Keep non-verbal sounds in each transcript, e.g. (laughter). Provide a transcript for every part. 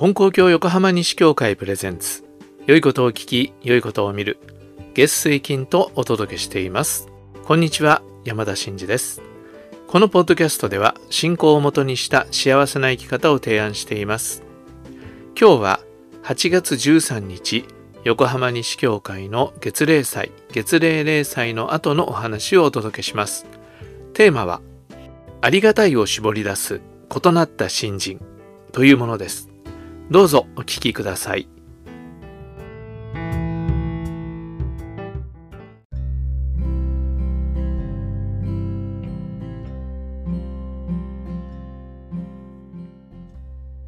金光教横浜西教会プレゼンツ。良いことを聞き良いことを見る。月水金とお届けしています。こんにちは山田真嗣です。このポッドキャストでは信仰をもとにした幸せな生き方を提案しています。今日は8月13日横浜西教会の月例祭月例例祭の後のお話をお届けします。テーマはありがたいを絞り出す異なった新人というものです。どうぞお聞きください。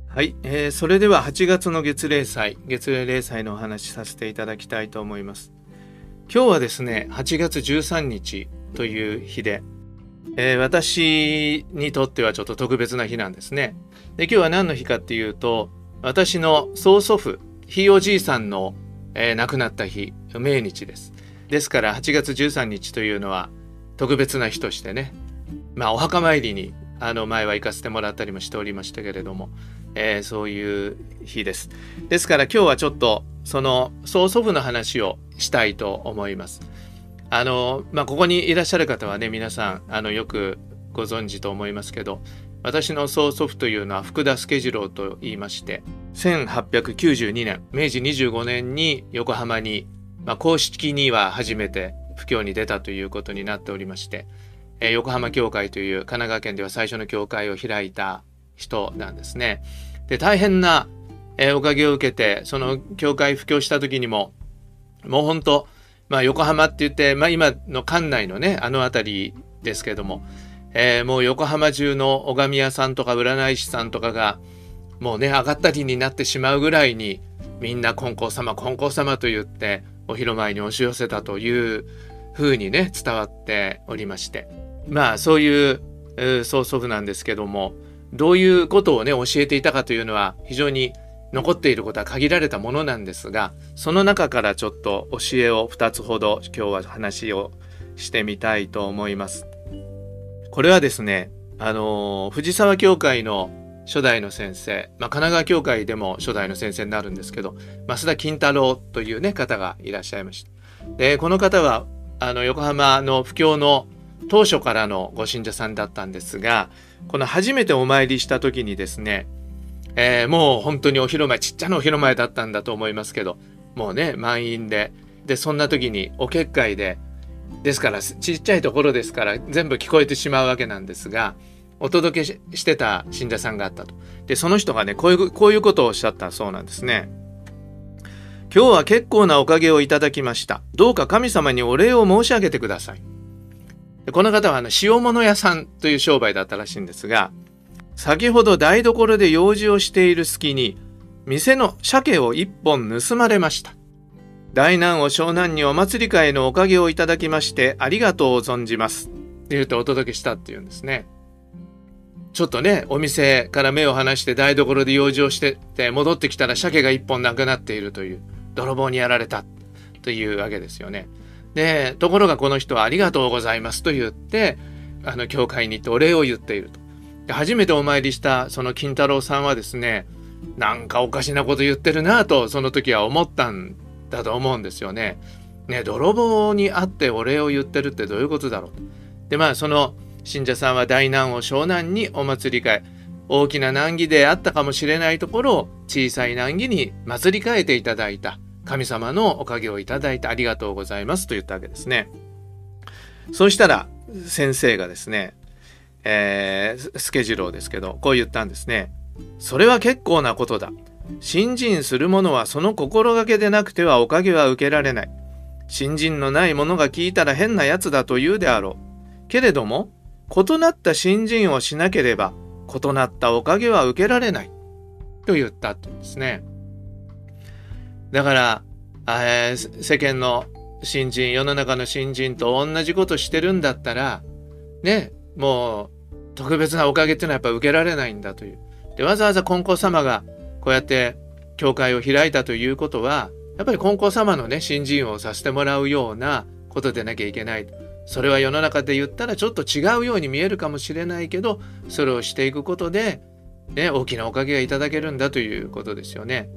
はい、えー、それでは8月の月例祭月例例祭のお話しさせていただきたいと思います。今日はですね8月13日という日で、えー、私にとってはちょっと特別な日なんですね。で今日は何の日かっていうと私の曽祖父ひいおじいさんの、えー、亡くなった日命日ですですから8月13日というのは特別な日としてねまあお墓参りにあの前は行かせてもらったりもしておりましたけれどもえー、そういう日です。ですから今日はちょっとその曽祖父の話をしたいと思います。あの、まあ、ここにいらっしゃる方はね、皆さん、あの、よくご存知と思いますけど、私の曽祖父というのは福田助次郎と言いまして、1892年、明治25年に横浜に、まあ、公式には初めて布教に出たということになっておりまして、えー、横浜教会という神奈川県では最初の教会を開いた人なんですね。で大変な、えー、おかげを受けてその教会布教した時にももう本当まあ横浜って言って、まあ、今の館内のねあの辺りですけども、えー、もう横浜中の拝み屋さんとか占い師さんとかがもうね上がったりになってしまうぐらいにみんな金光様金光様と言ってお広前に押し寄せたというふうにね伝わっておりましてまあそういう曽祖父なんですけどもどういうことをね教えていたかというのは非常に残っていることは限られたものなんですがその中からちょっと教えを2つほど今日は話をしてみたいと思います。これはですねあの藤沢教会の初代の先生、まあ、神奈川教会でも初代の先生になるんですけど増田金太郎というね方がいらっしゃいました。でこの方はあの横浜の布教の当初からのご信者さんだったんですがこの初めてお参りした時にですね、えー、もう本当にお広前ちっちゃなお広前だったんだと思いますけどもうね満員ででそんな時にお結界でですからちっちゃいところですから全部聞こえてしまうわけなんですがお届けしてた信者さんがあったと。でその人がねこういうこういうことをおっしゃったそうなんですね。今日は結構なおかげをいただきました。どうか神様にお礼を申し上げてください。でこの方はあの塩物屋さんという商売だったらしいんですが先ほど台所で用事をしている隙に店の鮭を一本盗まれました大難を湘南にお祭り会のおかげをいただきましてありがとうを存じます。って言ってお届けしたっていうんですね。ちょっとねお店から目を離して台所で用事をしてて戻ってきたら鮭が一本なくなっているという泥棒にやられたというわけですよね。でところがこの人は「ありがとうございます」と言ってあの教会に行ってお礼を言っていると。で初めてお参りしたその金太郎さんはですねなんかおかしなこと言ってるなとその時は思ったんだと思うんですよね。ね泥棒に会ってお礼を言ってるってどういうことだろうでまあその信者さんは大難を湘南にお祭り会大きな難儀であったかもしれないところを小さい難儀に祭り替えていただいた。神様のおかげをいただいてありがとうございますと言ったわけですね。そうしたら先生がですね、えー、スケジュールですけどこう言ったんですね。それは結構なことだ。信心する者はその心がけでなくてはおかげは受けられない。信心のない者が聞いたら変なやつだと言うであろう。けれども異なった信心をしなければ異なったおかげは受けられない。と言ったってんですね。だから、えー、世間の新人世の中の新人と同じことしてるんだったらねもう特別なおかげっていうのはやっぱ受けられないんだという。でわざわざ金光様がこうやって教会を開いたということはやっぱり金光様のね新人をさせてもらうようなことでなきゃいけない。それは世の中で言ったらちょっと違うように見えるかもしれないけどそれをしていくことでね、大きなおかげがいただけるんだということですよね。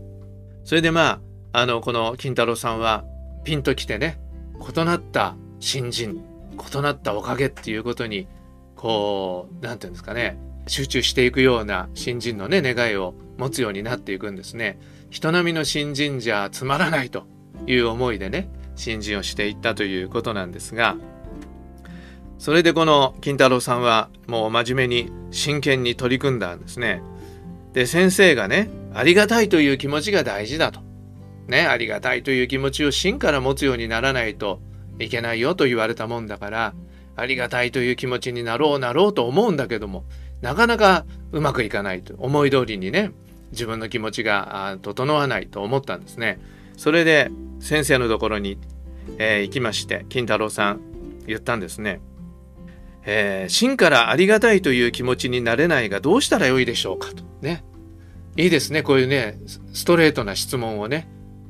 それでまあ、あの、この金太郎さんはピンときてね、異なった新人、異なったおかげっていうことに、こう、なんていうんですかね、集中していくような新人のね、願いを持つようになっていくんですね。人並みの新人じゃつまらないという思いでね、新人をしていったということなんですが、それでこの金太郎さんはもう真面目に真剣に取り組んだんですね。で、先生がね、ありがたいという気持ちが大事だと。ね、ありがたいという気持ちを真から持つようにならないといけないよと言われたもんだから、ありがたいという気持ちになろうなろうと思うんだけども、なかなかうまくいかないと。思い通りにね、自分の気持ちが整わないと思ったんですね。それで先生のところに、えー、行きまして、金太郎さん言ったんですね。えー、真からありがたいという気持ちになれないがどうしたらよいでしょうかと。ね。いいですね。こういうね、ストレートな質問をね、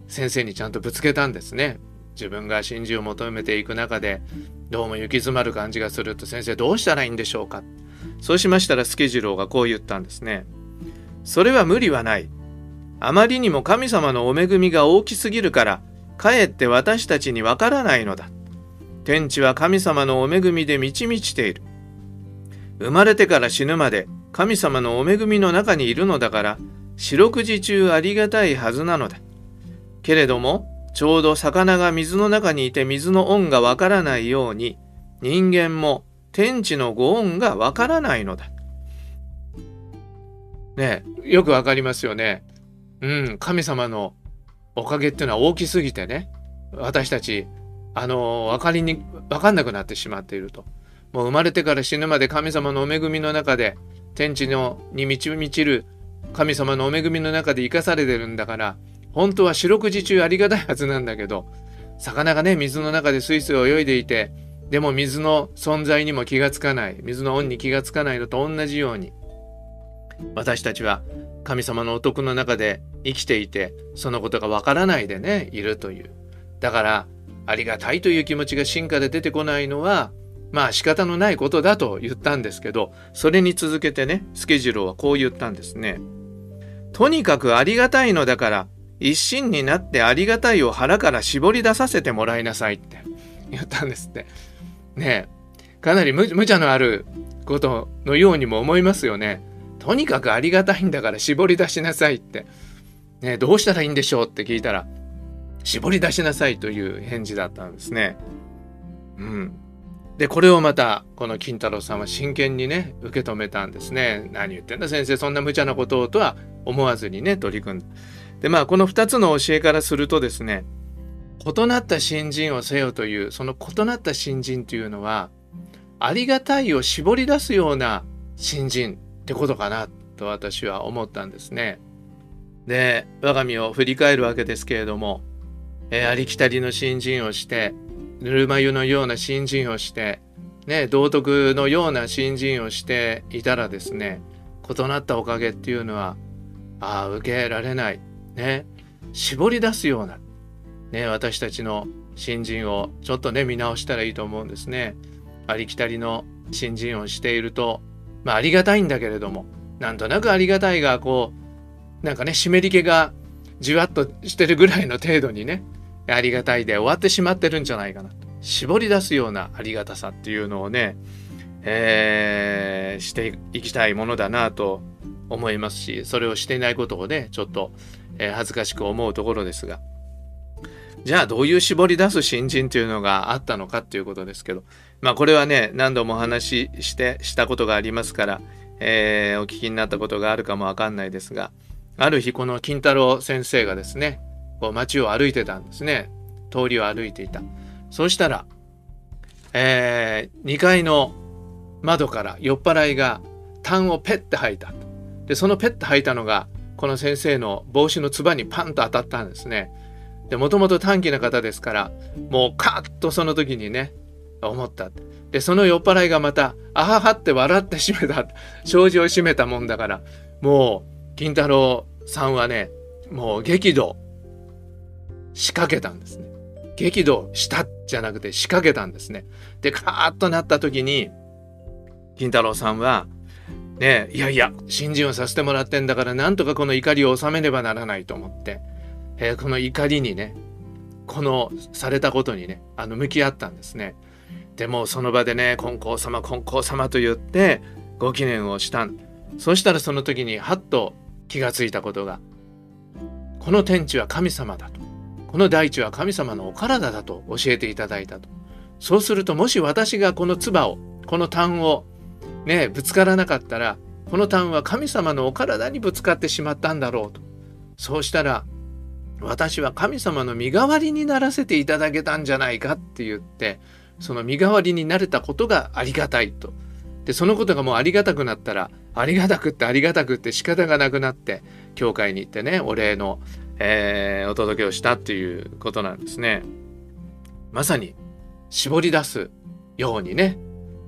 先生にちゃんとぶつけたんですね。自分が真珠を求めていく中で、どうも行き詰まる感じがすると先生どうしたらいいんでしょうか。そうしましたら助次郎がこう言ったんですね。それは無理はない。あまりにも神様のお恵みが大きすぎるから、かえって私たちにわからないのだ。天地は神様のお恵みで満ち満ちている。生まれてから死ぬまで神様のお恵みの中にいるのだから、四六時中ありがたいはずなのだ。けれども、ちょうど魚が水の中にいて水の恩がわからないように、人間も天地のご恩がわからないのだ。ねよくわかりますよね。うん、神様のおかげっていうのは大きすぎてね、私たちあの分かりに分かんなくなってしまっているともう生まれてから死ぬまで神様のお恵みの中で天地のに満ち満ちる神様のお恵みの中で生かされてるんだから本当は四六時中ありがたいはずなんだけど魚がね水の中でスイスイ泳いでいてでも水の存在にも気がつかない水の恩に気がつかないのと同じように私たちは神様のお徳の中で生きていてそのことがわからないでねいるというだからありがたいという気持ちが進化で出てこないのはまあ仕方のないことだと言ったんですけどそれに続けてねスケジュールはこう言ったんですね。とにかくありがたいのだから一心になってありがたいを腹から絞り出させてもらいなさいって言ったんですって。ねかなり無茶のあることのようにも思いますよね。とにかくありがたいんだから絞り出しなさいって。ねどうしたらいいんでしょうって聞いたら絞り出しなさいという返事だったんですね。うん。で、これをまた、この金太郎さんは真剣にね、受け止めたんですね。何言ってんだ先生、そんな無茶なことをとは思わずにね、取り組んだ。で、まあ、この2つの教えからするとですね、異なった新人をせよという、その異なった新人というのは、ありがたいを絞り出すような新人ってことかなと私は思ったんですね。で、我が身を振り返るわけですけれども、えー、ありきたりの新人をしてぬるま湯のような新人をしてね道徳のような新人をしていたらですね異なったおかげっていうのはああ受けられないね絞り出すようなね私たちの新人をちょっとね見直したらいいと思うんですね。ありきたりの新人をしているとまあありがたいんだけれどもなんとなくありがたいがこうなんかね湿り気がじわっとしてるぐらいの程度にねありがたいで終わってしまってるんじゃないかなと絞り出すようなありがたさっていうのをね、えー、していきたいものだなと思いますしそれをしていないことをねちょっと、え、恥ずかしく思うところですがじゃあどういう絞り出す新人というのがあったのかっていうことですけどまあこれはね何度もお話ししてしたことがありますから、えー、お聞きになったことがあるかもわかんないですがある日この金太郎先生がですねこう街を歩いてたんですね。通りを歩いていた。そうしたら、えー、2階の窓から酔っ払いが痰をペッて吐いた。で、そのペッて吐いたのが、この先生の帽子のつばにパンと当たったんですね。で、もともと短気な方ですから、もうカッとその時にね、思った。で、その酔っ払いがまた、あははって笑って閉めた、障子を閉めたもんだから、もう、金太郎さんはね、もう激怒仕掛けたんですね。激怒したじゃなくて仕掛けたんですね。で、カーッとなった時に、金太郎さんは、ねいやいや信心をさせてもらってんだからなんとかこの怒りを収めねばならないと思って、えー、この怒りにねこのされたことにねあの向き合ったんですね。でもその場でね「金光様金光様」と言ってご記念をしたん。そしたらその時にはっと気がついたことがこの天地は神様だと。この大地は神様のお体だと教えていただいたと。そうするともし私がこの唾をこの痰をねぶつからなかったらこの痰は神様のお体にぶつかってしまったんだろうと。そうしたら私は神様の身代わりにならせていただけたんじゃないかって言ってその身代わりになれたことがありがたいと。でそのことがもうありがたくなったらありがたくってありがたくって仕方がなくなって教会に行ってねお礼の、えー、お届けをしたっていうことなんですね。まさに絞り出すようにね、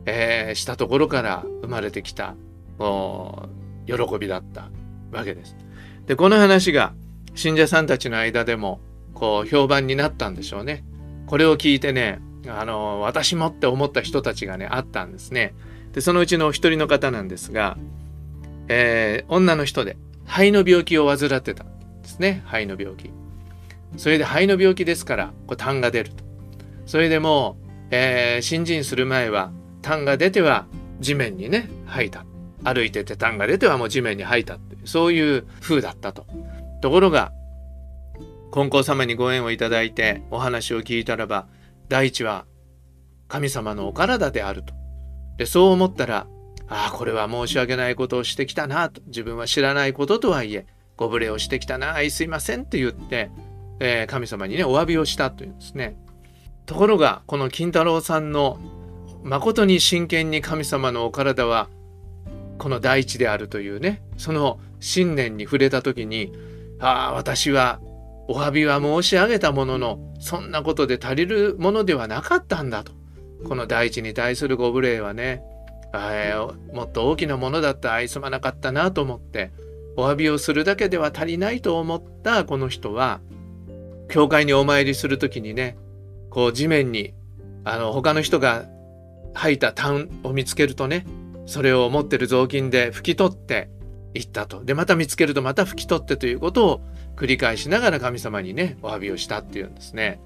えー、したところから生まれてきた喜びだったわけです。でこの話が信者さんたちの間でもこう評判になったんでしょうね。これを聞いてねあの私もって思った人たちがねあったんですね。でそのうちのお一人の方なんですが、えー、女の人で肺の病気を患ってたんですね。肺の病気。それで肺の病気ですからこう痰が出ると。それでもう、えー、新人する前は痰が出ては地面にね吐いた。歩いてて痰が出てはもう地面に吐いたってそういう風だったと。ところが金光様にご縁をいただいてお話を聞いたらば大地は神様のお体であると。でそう思ったらああこれは申し訳ないことをしてきたなと自分は知らないこととはいえご無礼をしてきたなあいすいませんって言って、えー、神様にねお詫びをしたというんですね。ところがこの金太郎さんの誠に真剣に神様のお体はこの大地であるというねその信念に触れた時にああ私はお詫びは申し上げたもののそんなことで足りるものではなかったんだと。この大地に対するご無礼はね、えー、もっと大きなものだった愛すまなかったなと思ってお詫びをするだけでは足りないと思ったこの人は教会にお参りする時にねこう地面にあの他の人が吐いた痰を見つけるとねそれを持ってる雑巾で拭き取って行ったと。で、また見つけるとまた拭き取ってということを繰り返しながら神様にね、お詫びをしたっていうんですね。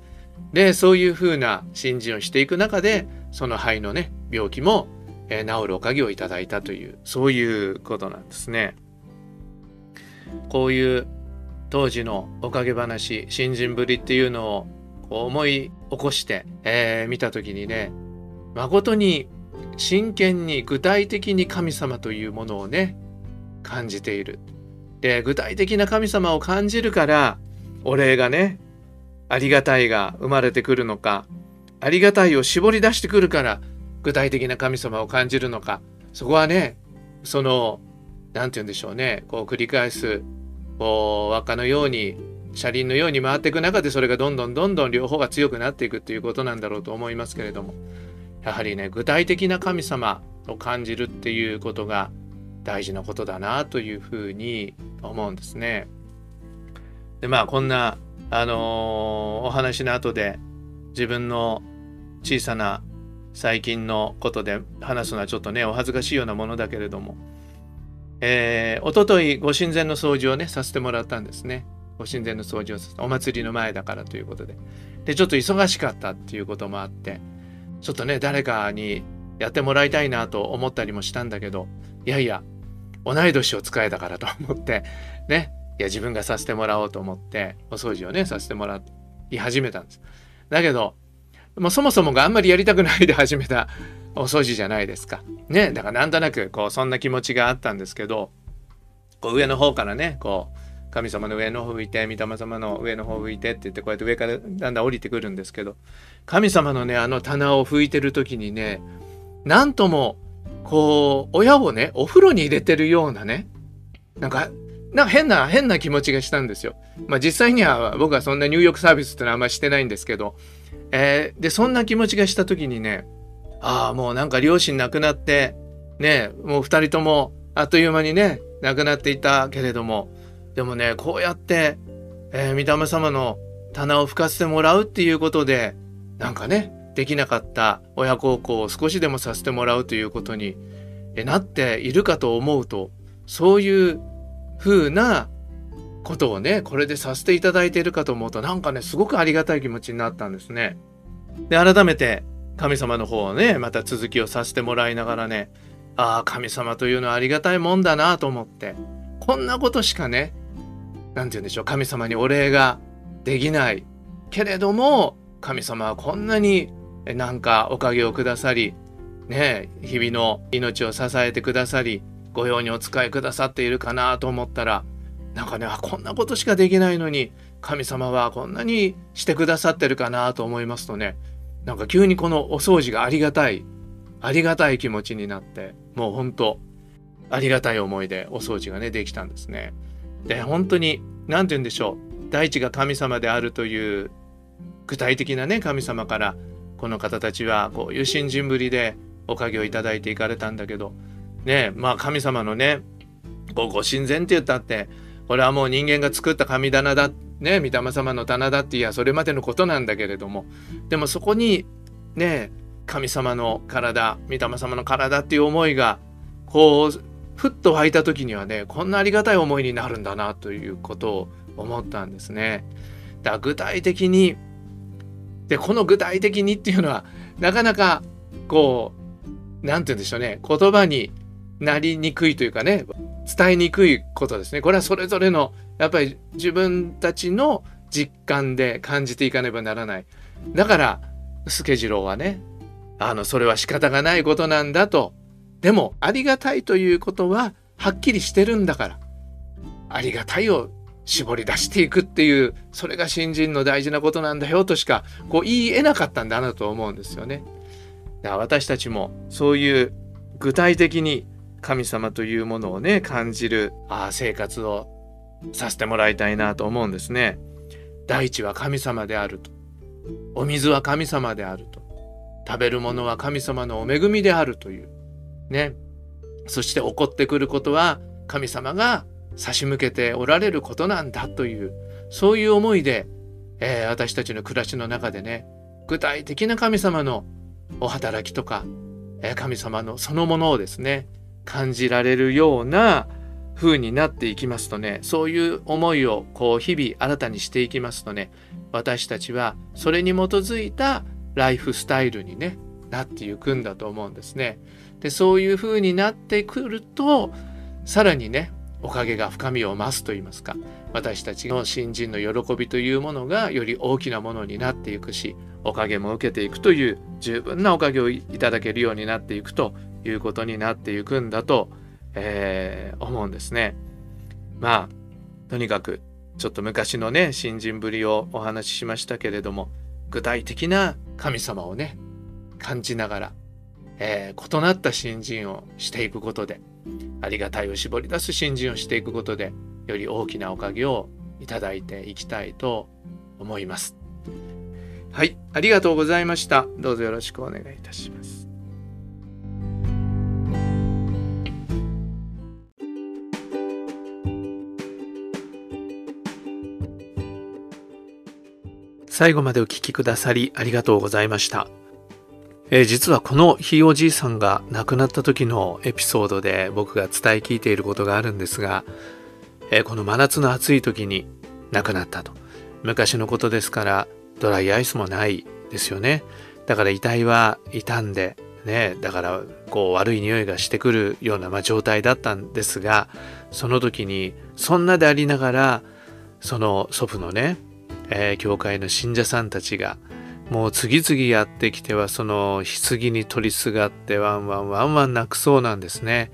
で、そういうふうな信心をしていく中で、その肺のね、病気も、えー、治るおかげをいただいたという、そういうことなんですね。こういう当時のおかげ話、信心ぶりっていうのをこう思い起こして、えー、見た時にね、誠に真剣に具体的に神様というものをね感じている。で具体的な神様を感じるからお礼がねありがたいが生まれてくるのかありがたいを絞り出してくるから具体的な神様を感じるのかそこはねその何て言うんでしょうねこう繰り返すこう輪っかのように車輪のように回っていく中でそれがどんどんどんどん両方が強くなっていくっていうことなんだろうと思いますけれどもやはりね具体的な神様を感じるっていうことが大事なことだなというふうに思うんですね。でまあこんな、あのー、お話の後で自分の小さな最近のことで話すのはちょっとねお恥ずかしいようなものだけれども、えー、おとといご神前の掃除をねさせてもらったんですね。ご神前の掃除をさせてお祭りの前だからということで。でちょっと忙しかったっていうこともあってちょっとね誰かにやってもらいたいなと思ったりもしたんだけどいやいや同い年を使えたからと思ってね。いや自分がさせてもらおうと思ってお掃除をねさせてもらい始めたんです。だけどもうそもそもがあんまりやりたくないで始めた (laughs) お掃除じゃないですか。ね。だからなんとなくこうそんな気持ちがあったんですけどこう上の方からねこう神様の上の方向いて御霊様の上の方向いてって言ってこうやって上からだんだん降りてくるんですけど神様のねあの棚を拭いてる時にねなんともこう、親をね、お風呂に入れてるようなね、なんか、なんか変な、変な気持ちがしたんですよ。まあ実際には僕はそんな入浴サービスってのはあんましてないんですけど、えー、で、そんな気持ちがした時にね、ああ、もうなんか両親亡くなって、ね、もう二人ともあっという間にね、亡くなっていたけれども、でもね、こうやって、えー、御霊様の棚を拭かせてもらうっていうことで、なんかね、できなかった親孝行を少しでもさせてもらうということに、なっているかと思うとそういう風なことをねこれでさせていただいているかと思うとなんかねすごくありがたい気持ちになったんですね。で改めて神様の方をねまた続きをさせてもらいながらねああ神様というのはありがたいもんだなと思ってこんなことしかね何て言うんでしょう神様にお礼ができないけれども神様はこんなになんかおかげをくださりね日々の命を支えてくださり御用にお使いくださっているかなと思ったらなんかねあこんなことしかできないのに神様はこんなにしてくださってるかなと思いますとねなんか急にこのお掃除がありがたいありがたい気持ちになってもうほんとありがたい思いでお掃除がねできたんですね。で本当に何て言うんでしょう大地が神様であるという具体的なね神様からこの方たちはこういう信心ぶりでおかげをいただいていかれたんだけどねまあ神様のねこうご神前って言ったってこれはもう人間が作った神棚だね御霊様の棚だっていやそれまでのことなんだけれどもでもそこにね神様の体御霊様の体っていう思いがこうふっと湧いた時にはねこんなありがたい思いになるんだなということを思ったんですね。だ具体的にでこの具体的にっていうのはなかなかこう何て言うんでしょうね言葉になりにくいというかね伝えにくいことですね。これはそれぞれのやっぱり自分たちの実感で感じていかねばならない。だから助次郎はねあのそれは仕方がないことなんだとでもありがたいということははっきりしてるんだからありがたいを絞り出していくっていうそれが新人の大事なことなんだよとしかこう言い得なかったんだなと思うんですよね。だから私たちもそういう具体的に神様というものをね感じるあ生活をさせてもらいたいなと思うんですね。大地は神様であるとお水は神様であると食べるものは神様のお恵みであるというねそして起こってくることは神様が差し向けておられることなんだというそういう思いで、えー、私たちの暮らしの中でね具体的な神様のお働きとか、えー、神様のそのものをですね感じられるような風になっていきますとねそういう思いをこう日々新たにしていきますとね私たちはそれに基づいたライフスタイルにねなっていくんだと思うんですね。でそういう風になってくるとさらにねおかげが深みを増すと言いますか私たちの新人の喜びというものがより大きなものになっていくしおかげも受けていくという十分なおかげをいただけるようになっていくということになっていくんだと、えー、思うんですね。まあとにかくちょっと昔のね新人ぶりをお話ししましたけれども具体的な神様をね感じながら、えー、異なった新人をしていくことでありがたいを絞り出す新人をしていくことでより大きなおかげをいただいていきたいと思います。はい、ありがとうございました。どうぞよろしくお願いいたします。最後までお聞きくださりありがとうございました。えー、実はこのひいおじいさんが亡くなった時のエピソードで僕が伝え聞いていることがあるんですが、えー、この真夏の暑い時に亡くなったと。昔のことですからドライアイスもないですよね。だから遺体は傷んでねだからこう悪い匂いがしてくるような、ま、状態だったんですがその時にそんなでありながらその祖父のね、えー、教会の信者さんたちがもう次々やってきてはその棺に取りすがってワンワンワンワン泣くそうなんですね。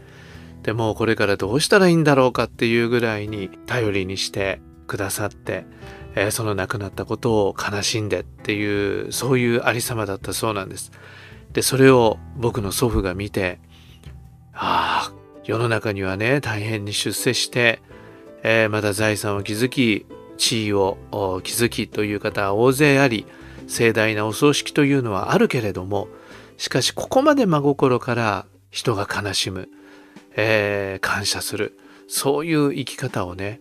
でもうこれからどうしたらいいんだろうかっていうぐらいに頼りにしてくださって、えー、その亡くなったことを悲しんでっていうそういうありさまだったそうなんです。でそれを僕の祖父が見てああ世の中にはね大変に出世して、えー、また財産を築き地位を築きという方は大勢あり盛大なお葬式というのはあるけれどもしかしここまで真心から人が悲しむ、えー、感謝するそういう生き方をね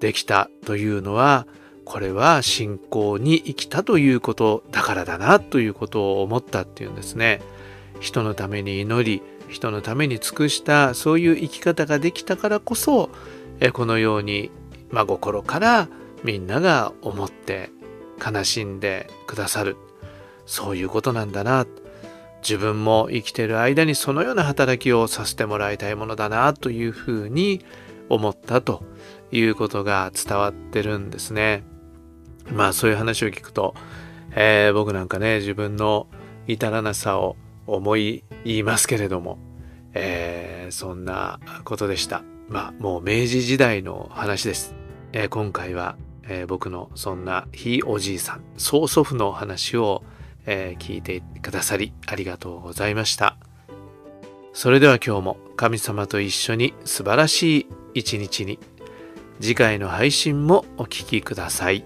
できたというのはこれは信仰に生きたということだからだなということを思ったっていうんですね。人のために祈り人のために尽くしたそういう生き方ができたからこそこのように真心からみんなが思って悲しんでくださるそういうことなんだな自分も生きてる間にそのような働きをさせてもらいたいものだなというふうに思ったということが伝わってるんですね。まあそういう話を聞くと、えー、僕なんかね自分の至らなさを思い言いますけれども、えー、そんなことでした。まあもう明治時代の話です。えー、今回は、えー、僕のそんなひいおじいさん曽祖父の話を、え聞いてくださりありがとうございました。それでは今日も神様と一緒に素晴らしい一日に次回の配信もお聴きください。